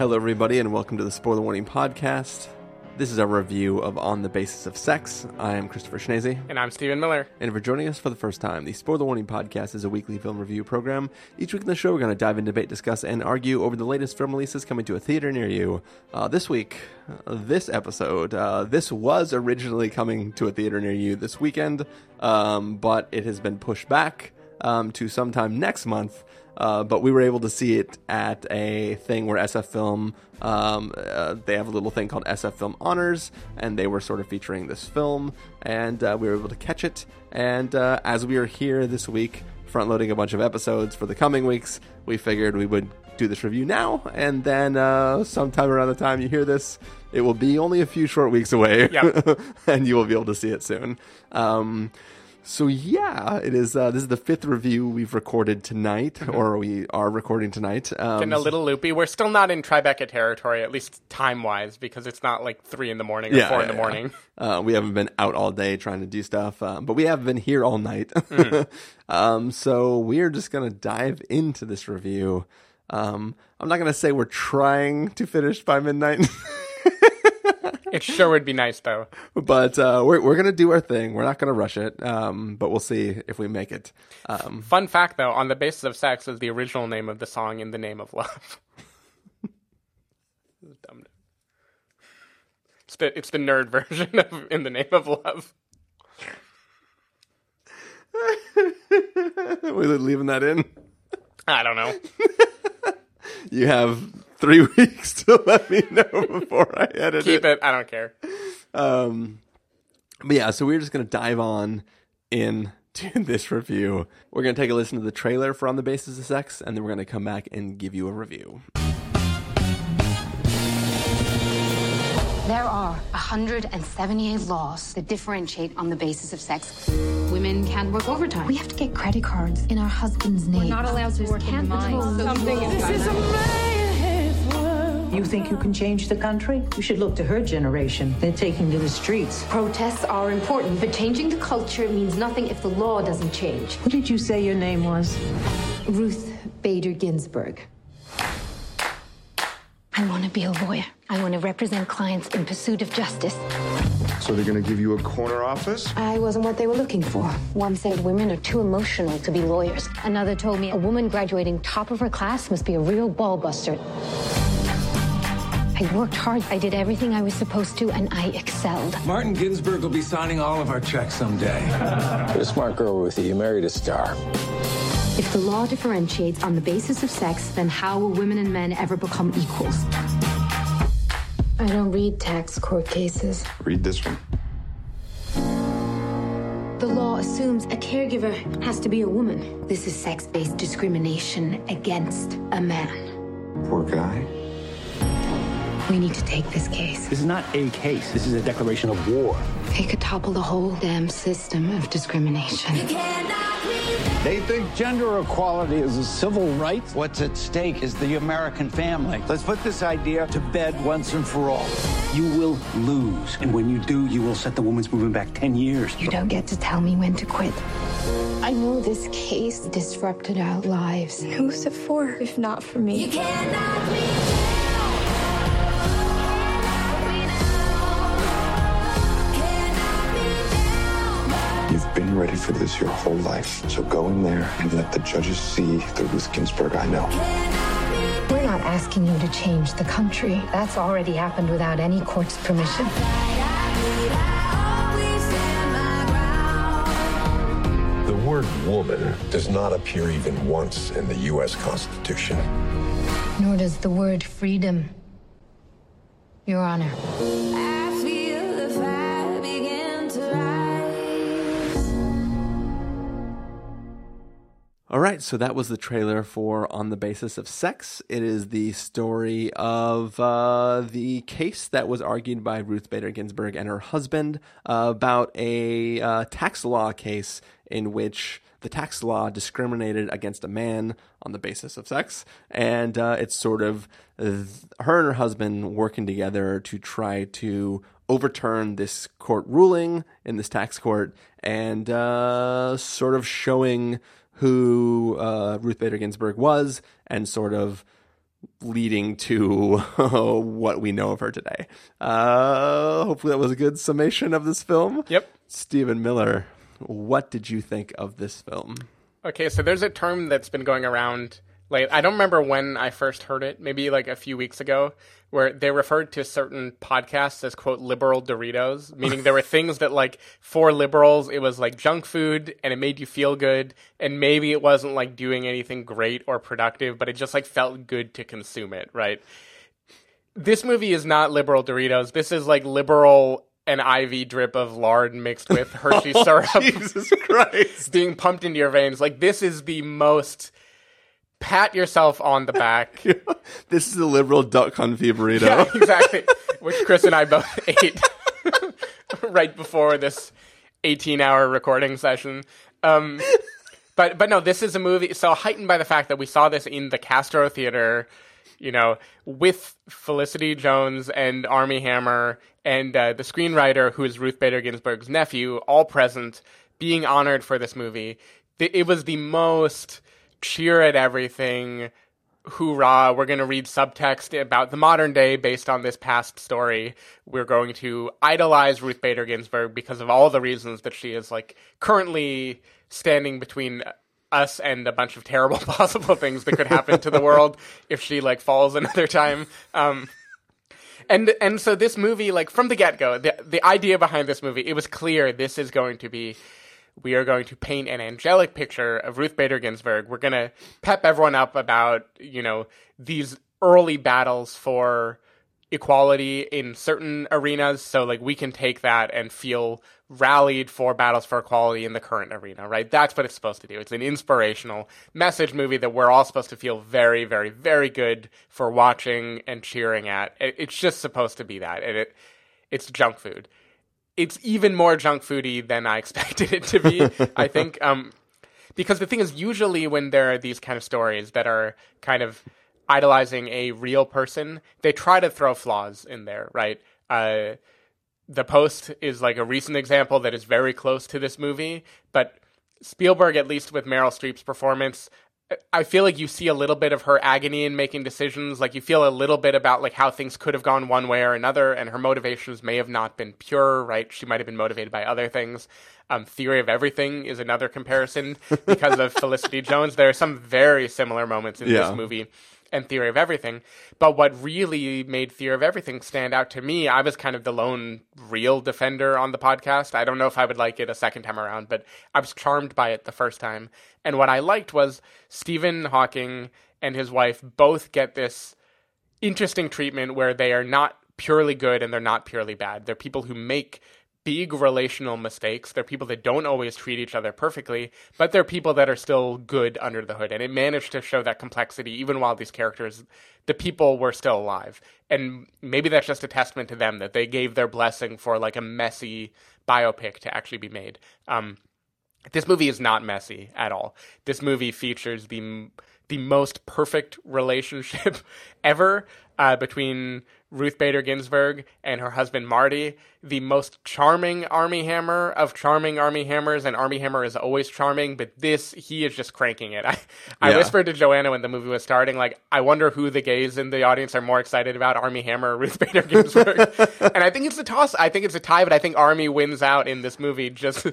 Hello, everybody, and welcome to the Spoiler Warning Podcast. This is our review of On the Basis of Sex. I am Christopher Schnese. And I'm Stephen Miller. And if you're joining us for the first time, the Spoiler Warning Podcast is a weekly film review program. Each week in the show, we're going to dive in, debate, discuss, and argue over the latest film releases coming to a theater near you. Uh, this week, uh, this episode, uh, this was originally coming to a theater near you this weekend, um, but it has been pushed back um, to sometime next month. Uh, but we were able to see it at a thing where SF Film, um, uh, they have a little thing called SF Film Honors, and they were sort of featuring this film, and uh, we were able to catch it. And uh, as we are here this week, front loading a bunch of episodes for the coming weeks, we figured we would do this review now, and then uh, sometime around the time you hear this, it will be only a few short weeks away, Yep. and you will be able to see it soon. Um, so yeah, it is. Uh, this is the fifth review we've recorded tonight, or we are recording tonight. Um, Getting a little loopy. We're still not in Tribeca territory, at least time wise, because it's not like three in the morning or Yeah, four yeah, in the yeah. morning. Uh, we haven't been out all day trying to do stuff, um, but we have been here all night. Mm. um, so we are just going to dive into this review. Um, I'm not going to say we're trying to finish by midnight, It sure would be nice though. but uh, we're we're going to do our thing. We're not going to rush it, um, but we'll see if we make it. Um, Fun fact though, on the basis of sex is the original name of the song in the name of love. Dumb. It's the it's the nerd version of in the name of love. we're leaving that in. I don't know. You have three weeks to let me know before I edit it. Keep it. I don't care. Um, but yeah, so we're just going to dive on in to this review. We're going to take a listen to the trailer for On the Basis of Sex, and then we're going to come back and give you a review. There are 178 laws that differentiate on the basis of sex. Women can't work overtime. We have to get credit cards in our husband's name. not allowed to work in mines. Something You think you can change the country? You should look to her generation. They're taking to the streets. Protests are important, but changing the culture means nothing if the law doesn't change. What did you say your name was? Ruth Bader Ginsburg. I want to be a lawyer. I want to represent clients in pursuit of justice. So they're gonna give you a corner office? I wasn't what they were looking for. One said women are too emotional to be lawyers. Another told me a woman graduating top of her class must be a real ball buster. I worked hard. I did everything I was supposed to, and I excelled. Martin Ginsburg will be signing all of our checks someday. You're a smart girl, Ruthie. You married a star. If the law differentiates on the basis of sex, then how will women and men ever become equals? I don't read tax court cases. Read this one. The law assumes a caregiver has to be a woman. This is sex based discrimination against a man. Poor guy. We need to take this case. This is not a case. This is a declaration of war. They could topple the whole damn system of discrimination. They think gender equality is a civil right. What's at stake is the American family. Let's put this idea to bed once and for all. You will lose. And when you do, you will set the women's movement back 10 years. You don't get to tell me when to quit. I know this case disrupted our lives. Who's it for, if not for me? For this your whole life. So go in there and let the judges see the Ruth Ginsburg I know. We're not asking you to change the country. That's already happened without any court's permission. The word woman does not appear even once in the U.S. Constitution. Nor does the word freedom. Your Honor. All right, so that was the trailer for On the Basis of Sex. It is the story of uh, the case that was argued by Ruth Bader Ginsburg and her husband about a uh, tax law case in which the tax law discriminated against a man on the basis of sex. And uh, it's sort of th- her and her husband working together to try to overturn this court ruling in this tax court and uh, sort of showing who uh, Ruth Bader Ginsburg was and sort of leading to what we know of her today. Uh, hopefully, that was a good summation of this film. Yep. Stephen Miller, what did you think of this film? Okay, so there's a term that's been going around. Like I don't remember when I first heard it, maybe like a few weeks ago, where they referred to certain podcasts as quote liberal Doritos, meaning there were things that like for liberals it was like junk food and it made you feel good, and maybe it wasn't like doing anything great or productive, but it just like felt good to consume it, right? This movie is not liberal Doritos. This is like liberal an IV drip of lard mixed with Hershey Oh, syrup. Jesus Christ. being pumped into your veins. Like this is the most pat yourself on the back. this is a liberal duck confit burrito. yeah, exactly. Which Chris and I both ate right before this 18-hour recording session. Um, but but no, this is a movie so heightened by the fact that we saw this in the Castro Theater, you know, with Felicity Jones and Armie Hammer and uh, the screenwriter who is Ruth Bader Ginsburg's nephew, all present, being honored for this movie. It was the most cheer at everything. Hoorah, we're going to read subtext about the modern day based on this past story. We're going to idolize Ruth Bader Ginsburg because of all the reasons that she is like currently standing between us and a bunch of terrible possible things that could happen to the world if she like falls another time. Um, and and so this movie, like from the get go, the the idea behind this movie, it was clear this is going to be. We are going to paint an angelic picture of Ruth Bader Ginsburg. We're going to pep everyone up about, you know, these early battles for equality in certain arenas. So, like, we can take that and feel rallied for battles for equality in the current arena, right? That's what it's supposed to do. It's an inspirational message movie that we're all supposed to feel very, very, very good for watching and cheering at. It's just supposed to be that. And it, it's junk food it's even more junk foody than I expected it to be. I think um, because the thing is, usually when there are these kind of stories that are kind of idolizing a real person, they try to throw flaws in there, right? Uh, the Post is like a recent example that is very close to this movie, but Spielberg, at least with Meryl Streep's performance, I feel like you see a little bit of her agony in making decisions. Like you feel a little bit about like how things could have gone one way or another, and her motivations may have not been pure. Right? She might have been motivated by other things. Um, Theory of Everything is another comparison because of Felicity Jones. There are some very similar moments in Yeah. this movie and Theory of Everything. But what really made Theory of Everything stand out to me, I was kind of the lone real defender on the podcast. I don't know if I would like it a second time around, but I was charmed by it the first time. And what I liked was Stephen Hawking and his wife both get this interesting treatment where they are not purely good and they're not purely bad. They're people who make big relational mistakes. They're people that don't always treat each other perfectly, but they're people that are still good under the hood. And it managed to show that complexity even while these characters, the people were still alive. And maybe that's just a testament to them that they gave their blessing for like a messy biopic to actually be made. Um, this movie is not messy at all. This movie features the the most perfect relationship ever uh, between Ruth Bader Ginsburg and her husband Marty. The most charming Armie Hammer of charming Armie Hammers, and Armie Hammer is always charming, but this he is just cranking it. I, I Yeah. whispered to Joanna when the movie was starting, like, I wonder who the gays in the audience are more excited about, Armie Hammer or Ruth Bader Ginsburg. and I think it's a toss. I think it's a tie, but I think Armie wins out in this movie. Just,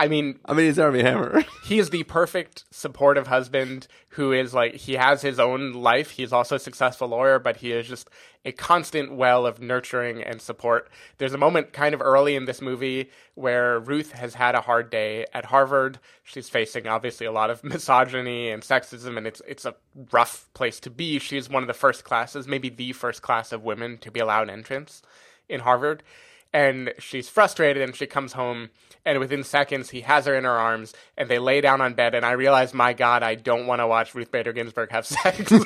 I mean, I mean, he's Armie Hammer. he is the perfect supportive husband who is like he has his own life. He's also a successful lawyer but he is just a constant well of nurturing and support. There's a moment kind of early in this movie where ruth has had a hard day at harvard. She's facing obviously a lot of misogyny and sexism and it's it's a rough place to be. She's one of the first classes maybe the first class of women to be allowed entrance in harvard and she's frustrated and she comes home and within seconds he has her in her arms and they lay down on bed and i realize my god i don't want to watch ruth bader ginsburg have sex.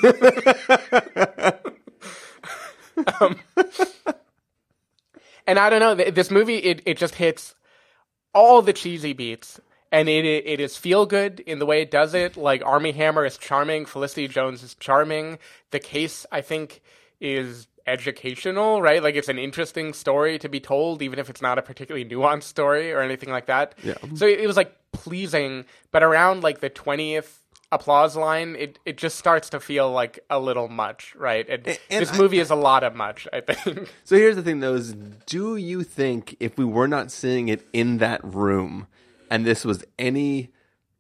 Um, and i don't know this movie it, it just hits all the cheesy beats and it it is feel good in the way it does it. Like armie hammer is charming felicity jones is charming. The case i think is educational right like it's an interesting story to be told even if it's not a particularly nuanced story or anything like that Yeah. so it was like pleasing but around like the 20th applause line, it, it just starts to feel like a little much, right? And, and this I- movie is a lot of much, I think. So here's the thing, though: is do you think if we were not seeing it in that room, and this was any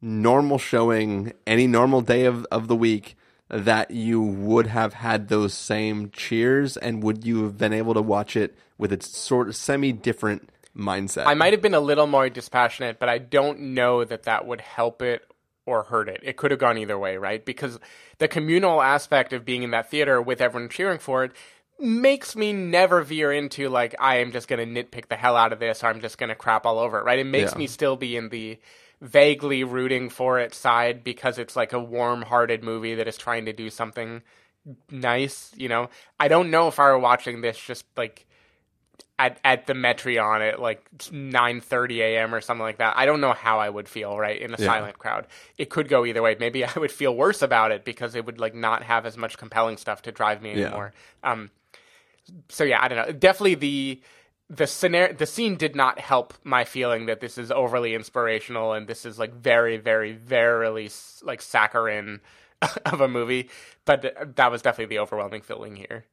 normal showing, any normal day of, of the week, that you would have had those same cheers, and would you have been able to watch it with its sort of semi different mindset? I might have been a little more dispassionate, but I don't know that that would help it or hurt it. It could have gone either way, right? Because the communal aspect of being in that theater with everyone cheering for it makes me never veer into like I am just going to nitpick the hell out of this or I'm just going to crap all over it, right? It makes Yeah. me still be in the vaguely rooting for its side because it's like a warm-hearted movie that is trying to do something nice, you know. I don't know if I were watching this just like at at the Metreon at like 9:30 a.m. or something like that. I don't know how I would feel right in a Yeah. silent crowd. It could go either way. Maybe I would feel worse about it because it would like not have as much compelling stuff to drive me Yeah. anymore. Um so yeah, I don't know. Definitely the the scenario the scene did not help my feeling that this is overly inspirational and this is like very very verily s- like saccharine of a movie, but that was definitely the overwhelming feeling here.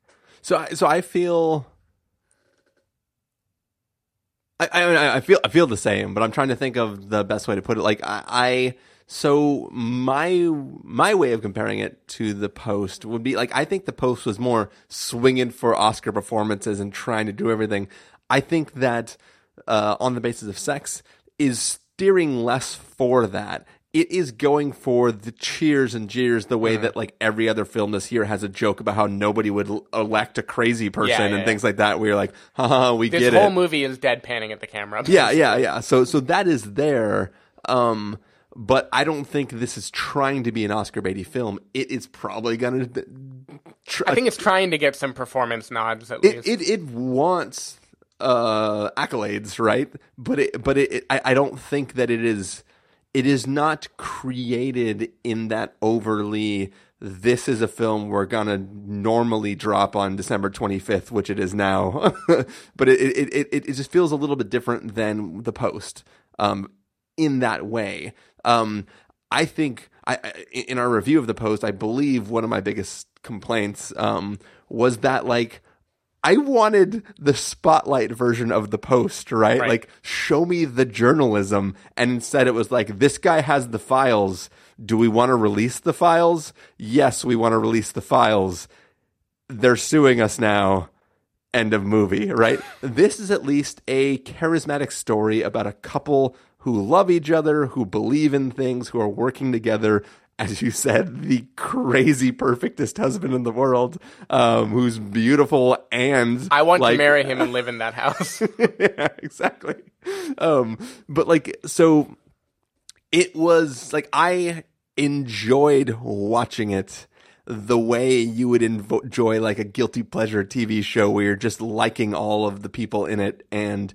So, I- so I feel. I, I I feel I feel the same, but I'm trying to think of the best way to put it. Like I, I so my my way of comparing it to the post would be like I think the post was more swinging for Oscar performances and trying to do everything. I think that uh, on the basis of sex is steering less for that. It is going for the cheers and jeers the way that like every other film this year has a joke about how nobody would elect a crazy person Yeah, yeah, and yeah. things like that. Where you're like, haha, we This get it. This whole movie is deadpanning at the camera. Yeah, yeah, yeah. So so that is there. Um but I don't think this is trying to be an Oscar baity film. It is probably gonna tr- I think it's trying to get some performance nods at it, least. it it wants uh accolades, right? But it but it, it I, I don't think that it is it is not created in that overly this is a film we're gonna normally drop on December 25th, which it is now. but it, it, it, it, just feels a little bit different than the post um, in that way. Um, I think I, in our review of the post, I believe one of my biggest complaints um, was that like I wanted the spotlight version of the post, right? Right. Like, show me the journalism. And instead, it was like, this guy has the files. Do we want to release the files? Yes, we want to release the files. They're suing us now. End of movie, right? this is at least a charismatic story about a couple who love each other, who believe in things, who are working together. As you said, the crazy perfectest husband in the world, um, who's beautiful and I want like, to marry him and live in that house. yeah, exactly. Um, but like, so it was like I enjoyed watching it the way you would enjoy like a guilty pleasure TV show where you're just liking all of the people in it and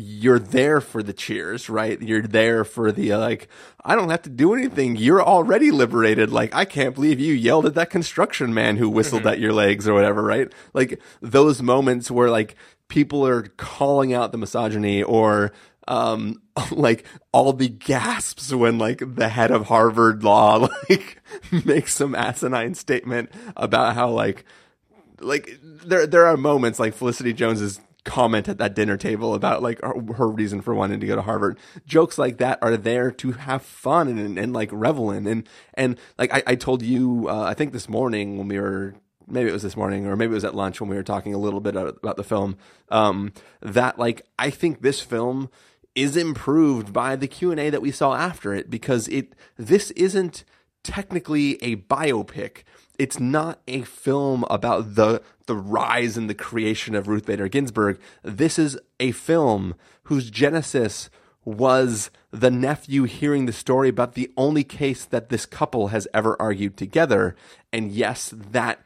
you're there for the cheers, right? You're there for the uh, like, I don't have to do anything. You're already liberated. Like, I can't believe you yelled at that construction man who whistled at your legs or whatever, right? Like those moments where like people are calling out the misogyny or um like all the gasps when like the head of Harvard law like makes some asinine statement about how like like there there are moments like Felicity Jones's comment at that dinner table about like her, reason for wanting to go to Harvard. Jokes like that are there to have fun and, and, and like revel in. And and like I, I told you, uh, I think this morning when we were maybe it was this morning or maybe it was at lunch when we were talking a little bit about the film um, that like I think this film is improved by the Q&A that we saw after it because it this isn't technically a biopic it's not a film about the the rise and the creation of Ruth Bader Ginsburg. This is a film whose genesis was the nephew hearing the story about the only case that this couple has ever argued together. And yes, that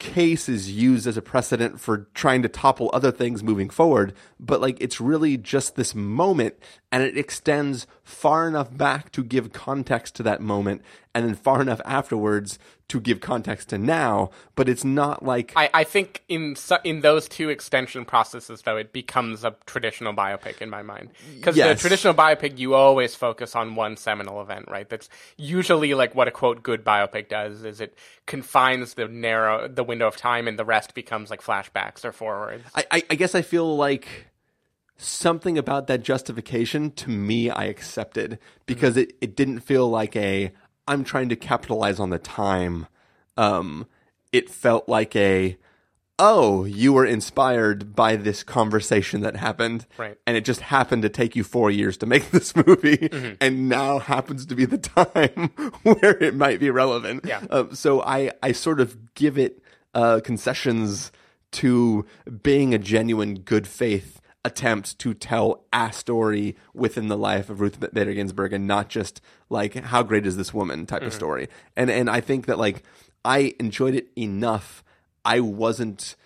case is used as a precedent for trying to topple other things moving forward. But like, it's really just this moment and it extends far enough back to give context to that moment, and then far enough afterwards to give context to now. But it's not like I, I think in su- in those two extension processes, though, it becomes a traditional biopic in my mind. Because Yes. the traditional biopic, you always focus on one seminal event, right? That's usually like what a quote good biopic does is it confines the narrow the window of time, and the rest becomes like flashbacks or forwards. I, I, I guess I feel like something about that justification to me I accepted because it, it didn't feel like a I'm trying to capitalize on the time. Um, it felt like a oh you were inspired by this conversation that happened Right. and it just happened to take you four years to make this movie Mm-hmm. and now happens to be the time where it might be relevant Yeah. uh, so I, I sort of give it uh, concessions to being a genuine good faith attempt to tell a story within the life of Ruth Bader Ginsburg and not just like how great is this woman type of mm-hmm. story. And and I think that like I enjoyed it enough. I wasn't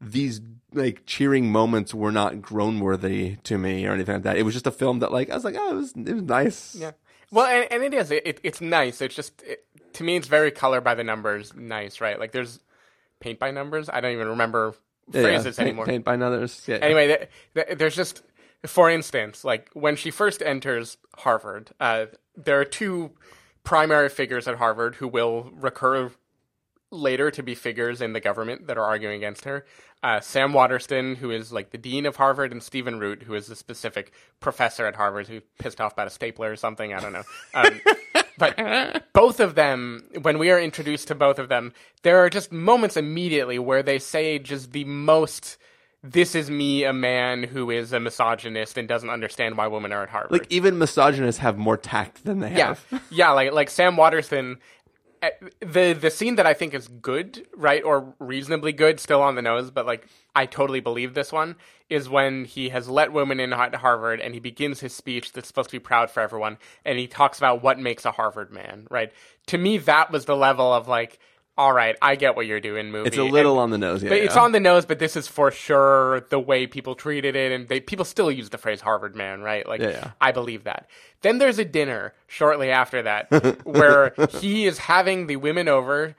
these like cheering moments were not groan worthy to me or anything like that. It was just a film that like I was like, oh, it was it was nice. Yeah. Well, and, and it is. It, it's nice. It's just it, to me, it's very color by the numbers. Nice, right? Like there's paint by numbers. I don't even remember Yeah, yeah. phrases Paint- anymore. Paint by others. Yeah. Anyway, th- th- there's just, for instance, like when she first enters Harvard, uh, there are two primary figures at Harvard who will recur later to be figures in the government that are arguing against her. Uh, Sam Waterston, who is like the dean of Harvard, and Stephen Root, who is a specific professor at Harvard who pissed off about a stapler or something. I don't know. Um, but both of them, when we are introduced to both of them, there are just moments immediately where they say just the most. This is me, a man who is a misogynist and doesn't understand why women are at Harvard. like even misogynists have more tact than they yeah, have. yeah, like like Sam Waterston. The the scene that I think is good, right, or reasonably good, still on the nose, but like I totally believe this one is when he has let women in at Harvard and he begins his speech that's supposed to be proud for everyone, and he talks about what makes a Harvard man, right? To me, that was the level of like, all right, I get what you're doing, movie. It's a little And- on the nose. Yeah, but it's yeah. on the nose, but this is for sure the way people treated it, and they people still use the phrase Harvard man, right? Like, Yeah, yeah. I believe that. Then there's a dinner shortly after that where he is having the women over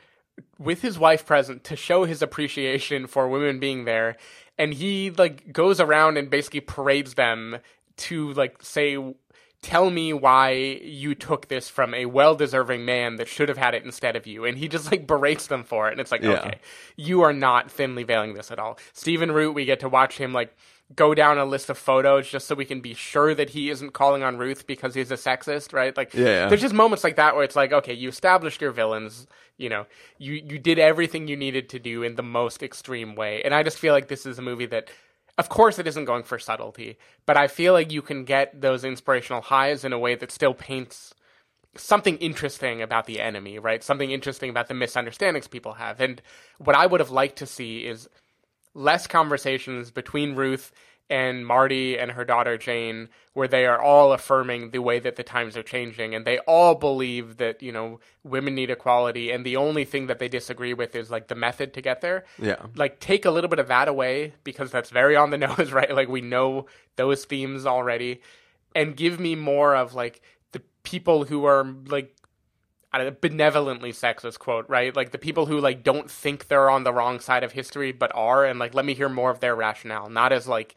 with his wife present to show his appreciation for women being there, and he like goes around and basically parades them to like say tell me why you took this from a well-deserving man that should have had it instead of you. And he just like berates them for it. And it's like Yeah. okay you are not thinly veiling this at all. Stephen root we get to watch him like go down a list of photos just so we can be sure that he isn't calling on ruth because he's a sexist right? Like yeah. there's just moments like that where it's like okay you established your villains you know you you did everything you needed to do in the most extreme way. And i just feel like this is a movie that of course it isn't going for subtlety but i feel like you can get those inspirational highs in a way that still paints something interesting about the enemy right? Something interesting about the misunderstandings people have. And what i would have liked to see is less conversations between Ruth and Marty and her daughter Jane, where they are all affirming the way that the times are changing, and they all believe that you know women need equality, and the only thing that they disagree with is like the method to get there. Yeah. like take a little bit of that away because that's very on the nose, right? Like we know those themes already, and give me more of like the people who are like I don't know, benevolently sexist quote, right? Like the people who like don't think they're on the wrong side of history but are, and like let me hear more of their rationale, not as like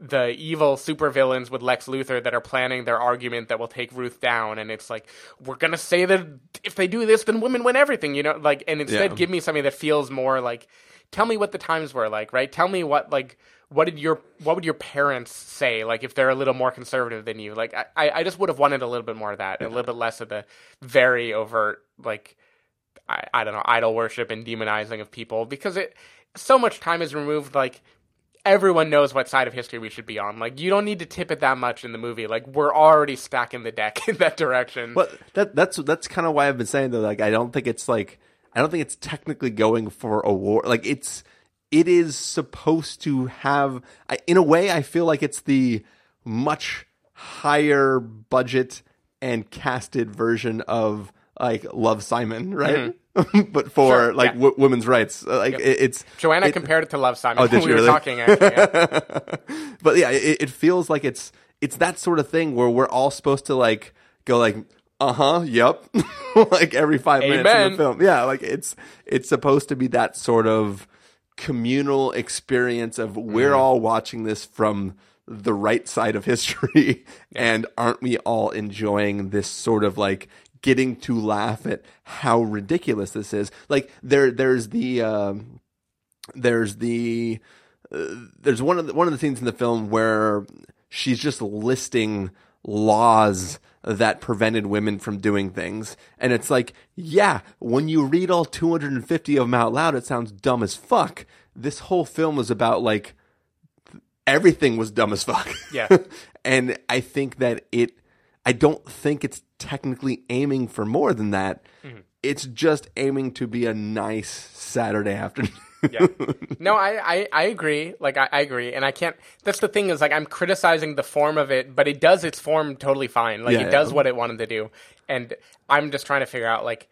the evil supervillains with Lex Luthor that are planning their argument that will take Ruth down, and it's like we're gonna say that if they do this, then women win everything, you know? Like, and instead Yeah. give me something that feels more like, tell me what the times were like, right? Tell me what like what did your what would your parents say like if they're a little more conservative than you like i i just would have wanted a little bit more of that a little bit less of the very overt like I, I don't know idol worship and demonizing of people because it so much time is removed like everyone knows what side of history we should be on like you don't need to tip it that much in the movie like we're already stacking the deck in that direction But that that's that's kind of why I've been saying though. Like, I don't think it's like I don't think it's technically going for a war. Like, it's it is supposed to have. I, in a way, I feel like it's the much higher budget and casted version of like Love Simon, right? Mm-hmm. but for Sure, like yeah. w- women's rights. Uh, Like, it, it's joanna it- compared it to love simon Oh, did we you were really? talking actually yeah. but yeah, it, it feels like it's it's that sort of thing where we're all supposed to like go like uh huh, yep, like every five minutes in the film. Yeah, like it's it's supposed to be that sort of communal experience of we're Mm. all watching this from the right side of history, and aren't we all enjoying this sort of like getting to laugh at how ridiculous this is? Like there, there's the. Um, there's the uh, there's one of the, one of the scenes in the film where she's just listing laws that prevented women from doing things and it's like yeah when you read all 250 of them out loud it sounds dumb as fuck this whole film was about like everything was dumb as fuck Yeah. and i think that it i don't think it's technically aiming for more than that Mm-hmm. it's just aiming to be a nice saturday afternoon yeah. No, I, I, I agree. Like I, I agree, and I can't. That's the thing is like I'm criticizing the form of it, but it does its form totally fine. Like Yeah, it does yeah. what it wanted to do, and I'm just trying to figure out like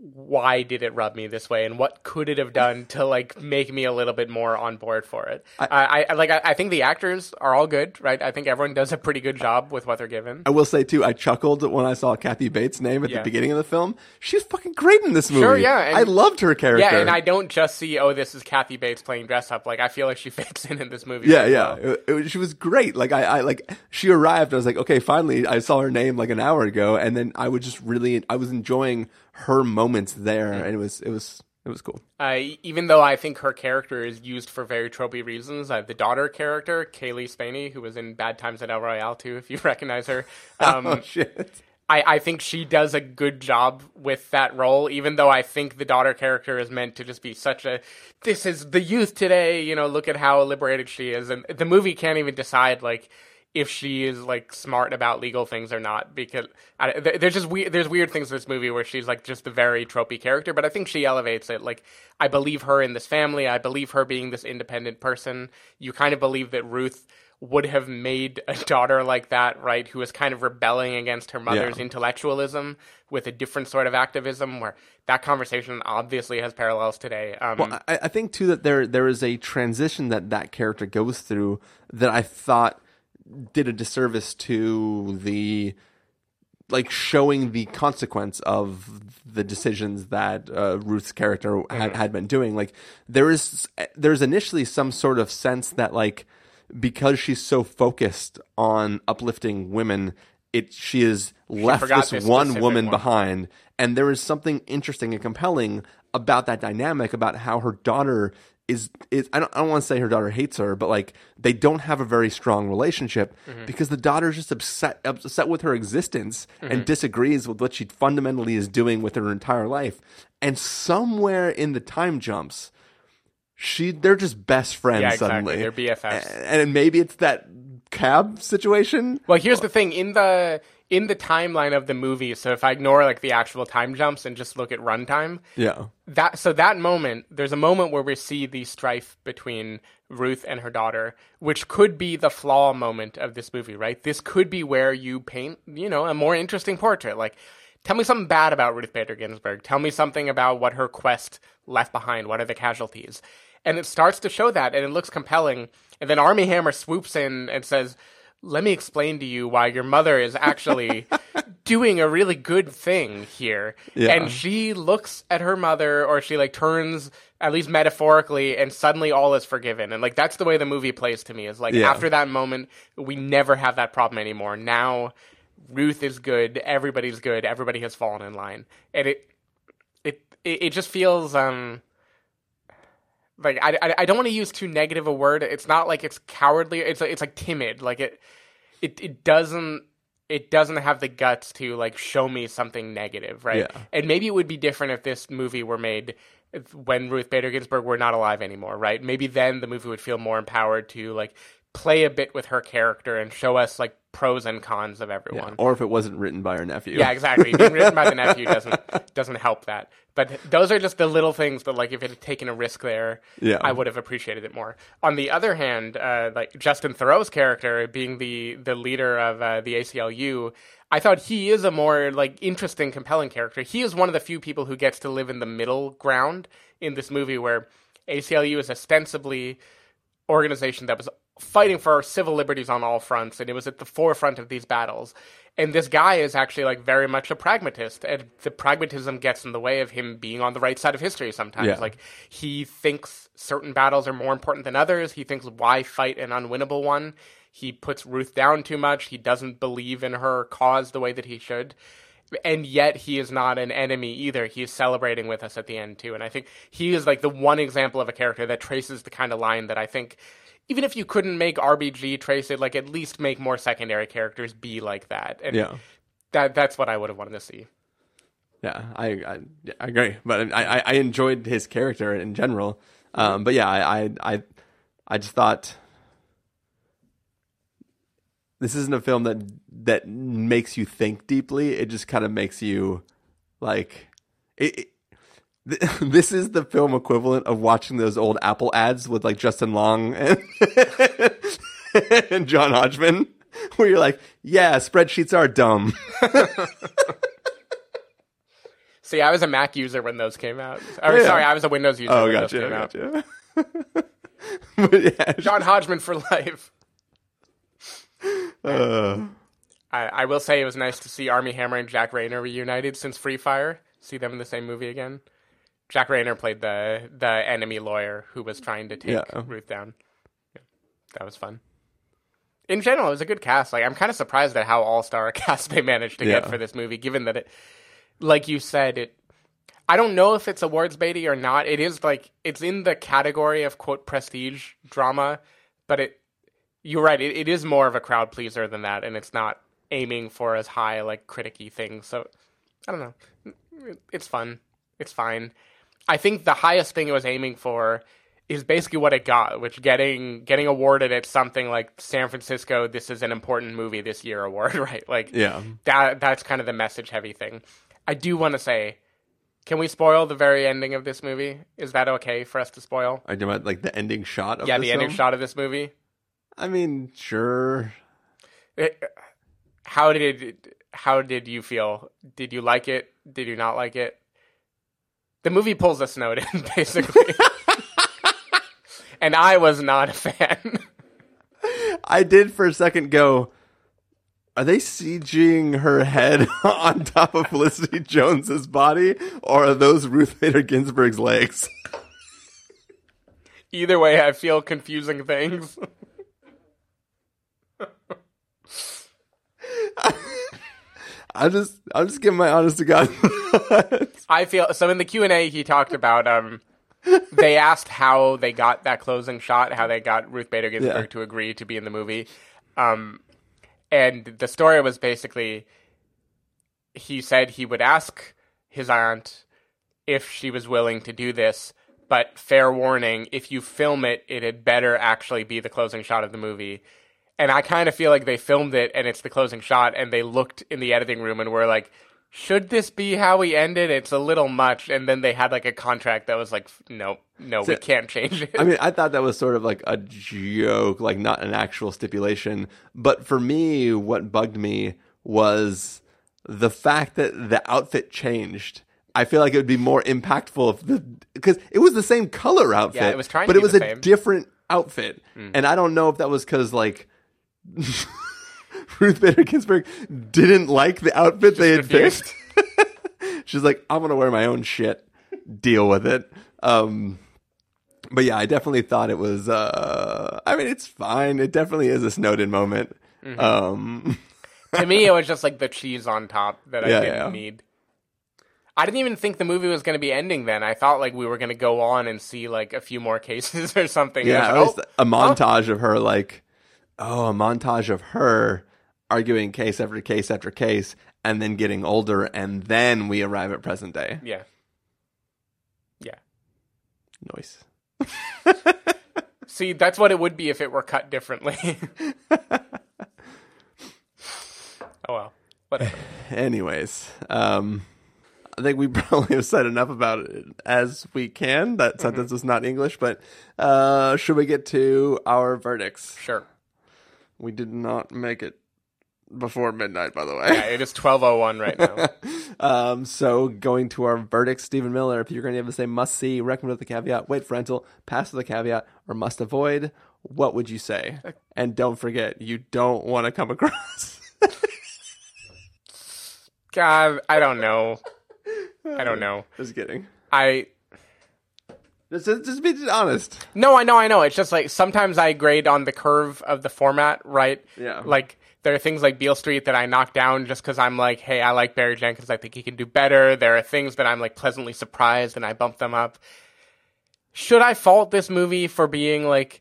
why did it rub me this way, and what could it have done to like make me a little bit more on board for it. I, I, like I, I think the actors are all good, right? I think everyone does a pretty good job with what they're given. I will say too, I chuckled when I saw Kathy Bates' name at Yeah. the beginning of the film. She's fucking great in this movie. Sure, yeah, and- I loved her character. Yeah, and I don't just see oh this is Kathy Bates playing dress up. Like I feel like she fits in in this movie. Yeah, yeah. well. It- it- she was great. Like I, I like she arrived. I was like, okay, finally. I saw her name like an hour ago, and then I was just really, I was enjoying her moments there, and it was, it was, it was cool. Uh, even though I think her character is used for very tropey reasons, uh, the daughter character, Cailee Spaeny, who was in Bad Times at El Royale too, if you recognize her, um, oh shit. I, I think she does a good job with that role, even though I think the daughter character is meant to just be such a this is the youth today, you know, look at how liberated she is. And the movie can't even decide like if she is like smart about legal things or not because I, there's just weird there's weird things in this movie where she's like just a very tropey character but i think she elevates it. Like i believe her in this family. I believe her being this independent person. You kind of believe that ruth would have made a daughter like that right who is kind of rebelling against her mother's Yeah. intellectualism with a different sort of activism where that conversation obviously has parallels today. Um, Well, I, I think too that there there is a transition that that character goes through that I thought did a disservice to the like showing the consequence of the decisions that uh, Ruth's character had, had been doing. Like there is there's initially some sort of sense that like because she's so focused on uplifting women, it she is left this, this one woman one. behind. And there is something interesting and compelling about that dynamic about how her daughter is is I don't I don't want to say her daughter hates her, but like they don't have a very strong relationship Mm-hmm. because the daughter's just upset upset with her existence Mm-hmm. and disagrees with what she fundamentally is doing with her entire life. And somewhere in the time jumps, she they're just best friends Yeah, exactly. suddenly. They're BFFs. A- And maybe it's that cab situation. Well, here's the thing in the in the timeline of the movie. So if I ignore like the actual time jumps and just look at runtime, Yeah. that so that moment there's a moment where we see the strife between Ruth and her daughter, which could be the flaw moment of this movie, right? This could be where you paint, you know, a more interesting portrait. Like, tell me something bad about Ruth Bader Ginsburg. Tell me something about what her quest left behind. What are the casualties? And it starts to show that, and it looks compelling. And then Armie Hammer swoops in and says, "Let me explain to you why your mother is actually." doing a really good thing here Yeah. and she looks at her mother or she like turns at least metaphorically and suddenly all is forgiven and like that's the way the movie plays to me is like Yeah. after that moment we never have that problem anymore now ruth is good everybody's good everybody has fallen in line and it it it, it just feels um like I, I, don't want to use too negative a word it's not like it's cowardly it's it's like timid like it it it doesn't it doesn't have the guts to like show me something negative, right? Yeah. And maybe it would be different if this movie were made when Ruth Bader Ginsburg were not alive anymore, right? Maybe then the movie would feel more empowered to like play a bit with her character and show us like pros and cons of Yeah. everyone. Or if it wasn't written by her nephew. Yeah, exactly. Being written by the nephew doesn't doesn't help that. But those are just the little things that, like, if it had taken a risk there, Yeah. I would have appreciated it more. On the other hand, uh, like Justin Theroux's character being the the leader of uh, the ACLU, I thought he is a more like interesting, compelling character. He is one of the few people who gets to live in the middle ground in this movie, where ACLU is ostensibly organization that was fighting for civil liberties on all fronts, and it was at the forefront of these battles. And this guy is actually like very much a pragmatist, and the pragmatism gets in the way of him being on the right side of history sometimes. Yeah. Like he thinks certain battles are more important than others. He thinks why fight an unwinnable one. He puts Ruth down too much. He doesn't believe in her cause the way that he should. And yet he is not an enemy either. He is celebrating with us at the end too. And I think he is like the one example of a character that traces the kind of line that I think even if you couldn't make RBG trace it, like at least make more secondary characters be like that. And Yeah. that that's what I would have wanted to see. Yeah, I I, I agree, but I, I enjoyed his character in general. Um, but yeah, I I I, I just thought this isn't a film that that makes you think deeply. It just kind of makes you like it. this is the film equivalent of watching those old Apple ads with like Justin Long and, and John Hodgman, where you're like, "Yeah, spreadsheets are dumb." See, I was a Mac user when those came out. Or, Yeah. Sorry, I was a Windows user Oh, when gotcha, those came out. gotcha. but yeah, John Hodgman for life. uh, I, I will say it was nice to see Armie Hammer and Jack Reynor reunited since Free Fire. See them in the same movie again. Jack Reynor played the the enemy lawyer who was trying to take Yeah. Ruth down. Yeah, that was fun. In general, it was a good cast. Like I'm kind of surprised at how all star a cast they managed to get for this movie, given that it, like you said, it. I don't know if it's awards baity or not. It is like it's in the category of quote prestige drama, but it you're right. It, it is more of a crowd pleaser than that, and it's not aiming for as high like criticky things. So I don't know. It's fun. It's fine. I think the highest thing it was aiming for is basically what it got, which getting getting awarded at something like San Francisco. This is an important movie this year award, right? Like Yeah. that. That's kind of the message heavy thing. I do want to say, can we spoil the very ending of this movie? Is that okay for us to spoil? You about like the ending shot of yeah, the ending film? shot of this movie. I mean, sure. It, how did how did you feel? Did you like it? Did you not like it? The movie pulls a Snowden, basically. and I was not a fan. I did for a second go. Are they CGing her head on top of Felicity Jones's body, or are those Ruth Bader Ginsburg's legs? Either way, I feel confusing things. I just, I'm just giving my honest to God. I feel so in the Q and A he talked about um they asked how they got that closing shot, how they got Ruth Bader Ginsburg Yeah. to agree to be in the movie. Um and the story was basically he said he would ask his aunt if she was willing to do this, but fair warning, if you film it, it had better actually be the closing shot of the movie. And I kind of feel like they filmed it and it's the closing shot, and they looked in the editing room and were like, should this be how we end it? It's a little much. And then they had like a contract that was like, no, no, we can't change it. I mean, I thought that was sort of like a joke, like not an actual stipulation. But for me, what bugged me was the fact that the outfit changed. I feel like it would be more impactful if the because it was the same color outfit. Yeah, it was trying but it was a same. different outfit, Mm. and I don't know if that was because like. Ruth Bader Ginsburg didn't like the outfit they had picked. She's like, I'm gonna wear my own shit. Deal with it. Um, but yeah, I definitely thought it was. Uh, I mean, it's fine. It definitely is a Snowden moment. Mhm. Um, to me, it was just like the cheese on top that I Yeah, didn't yeah. need. I didn't even think the movie was going to be ending then. I thought like we were going to go on and see like a few more cases or something. yeah, And it I was was a montage of her like, oh, a montage of her arguing case after case after case, and then getting older, and then we arrive at present day. yeah, yeah. Noise. See, that's what it would be if it were cut differently. oh well, whatever. Anyways, um, I think we probably have said enough about it as we can. That sentence was not English, but uh, should we get to our verdicts? Sure. We did not make it before midnight, by the way. Yeah, it is twelve oh one right now. um, so going to our verdict, Stephen Miller. If you're going to give to say must see, recommend with the caveat, wait for rental, pass with the caveat, or must avoid, what would you say? And don't forget, you don't want to come across. God, I don't know. I don't know. Just kidding. I Just, just be honest. No, I know, I know. It's just like sometimes I grade on the curve of the format, right? Yeah. Like there are things like Beale Street that I knock down just because I'm like, hey, I like Barry Jenkins. I think he can do better. There are things that I'm like pleasantly surprised and I bump them up. Should I fault this movie for being like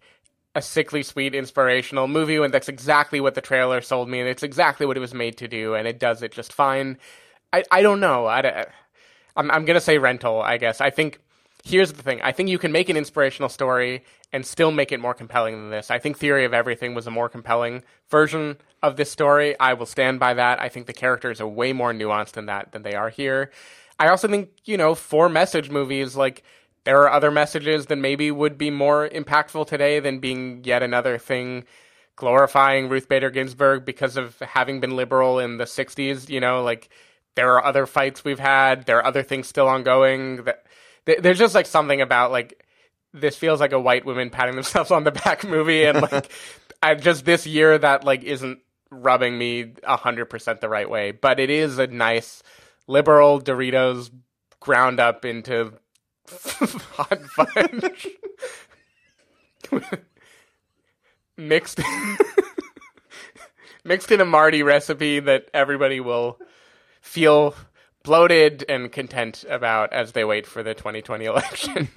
a sickly sweet inspirational movie when that's exactly what the trailer sold me and it's exactly what it was made to do and it does it just fine? I, I don't know. I, I'm, I'm going to say rental, I guess. I think here's the thing. I think you can make an inspirational story and still make it more compelling than this. I think Theory of Everything was a more compelling version of this story. I will stand by that. I think the characters are way more nuanced than that than they are here. I also think, you know, for message movies, like there are other messages that maybe would be more impactful today than being yet another thing glorifying Ruth Bader Ginsburg because of having been liberal in the 60s, you know, like there are other fights we've had, there are other things still ongoing that there's just like something about like this feels like a white woman patting themselves on the back movie and like I just this year that like isn't rubbing me a hundred percent the right way. But it is a nice liberal Doritos ground up into hot fudge mixed mixed in a Marty recipe that everybody will feel bloated and content about as they wait for the 2020 election.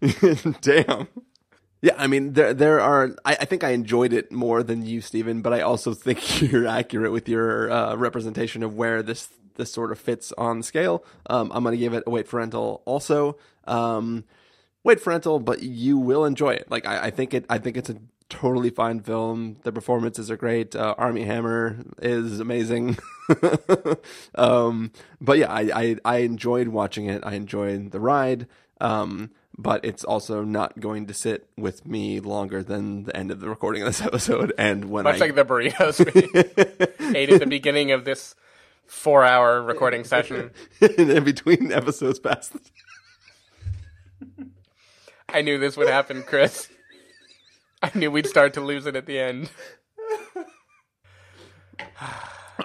Damn. Yeah, I mean, there there are. I, I, think I enjoyed it more than you, Stephen, but I also think you're accurate with your uh, representation of where this this sort of fits on scale. Um, I'm going to give it a wait for rental. Also, um, wait for rental, but you will enjoy it. Like I, I think it. I think it's a totally fine film. The performances are great. Uh, Armie Hammer is amazing. um, but yeah, I, I, I enjoyed watching it. I enjoyed the ride. Um, but it's also not going to sit with me longer than the end of the recording of this episode. And when much I... like the burritos we ate at the beginning of this four-hour recording session, in between episodes past. I knew this would happen, Chris. I knew we'd start to lose it at the end.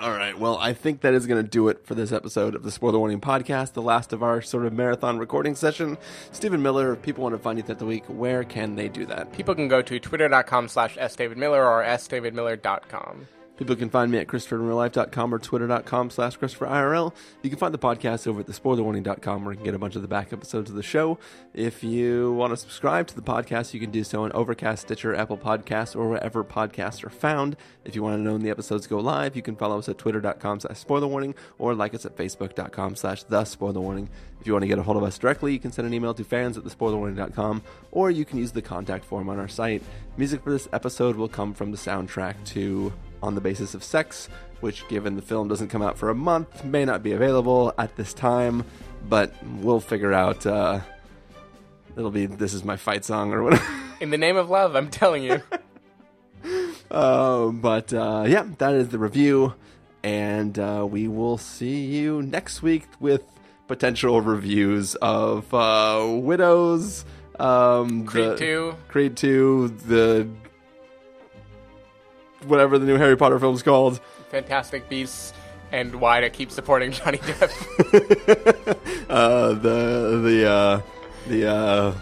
All right. Well, I think that is going to do it for this episode of the Spoiler Warning Podcast, the last of our sort of marathon recording session. Stephen Miller, if people want to find you throughout the week, where can they do that? People can go to twitter.com slash sdavidmiller or sdavidmiller.com. People can find me at ChristopherInRealLife.com or Twitter.com slash ChristopherIRL. You can find the podcast over at thespoilerwarning.com where you can get a bunch of the back episodes of the show. If you want to subscribe to the podcast, you can do so on Overcast, Stitcher, Apple Podcasts, or wherever podcasts are found. If you want to know when the episodes go live, you can follow us at Twitter.com slash SpoilerWarning or like us at Facebook.com slash The Spoilerwarning. If you want to get a hold of us directly, you can send an email to fans at thespoilerwarning.com or you can use the contact form on our site. Music for this episode will come from the soundtrack to on the basis of sex, which, given the film doesn't come out for a month, may not be available at this time, but we'll figure out. Uh, it'll be This Is My Fight Song or whatever. In the name of love, I'm telling you. uh, but uh, yeah, that is the review, and uh, we will see you next week with potential reviews of uh, Widows. Um, Creed the, 2. Creed 2, the whatever the new Harry Potter film's called. Fantastic Beasts and why to keep supporting Johnny Depp. uh, the the uh, the uh,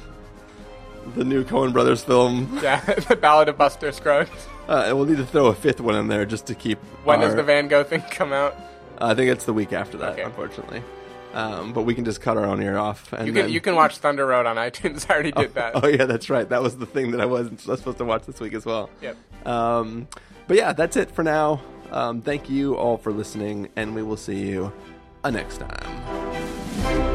the new Coen Brothers film. Yeah, the Ballad of Buster Scruggs. Uh, we'll need to throw a fifth one in there just to keep. When our, does the Van Gogh thing come out? I think it's the week after that, Okay. unfortunately. Um, but we can just cut our own ear off. And You can then- you can watch Thunder Road on iTunes. I already did that. Oh yeah, that's right. That was the thing that I wasn't supposed to watch this week as well. Yep. Um, but yeah, that's it for now. Um, thank you all for listening, and we will see you uh, next time.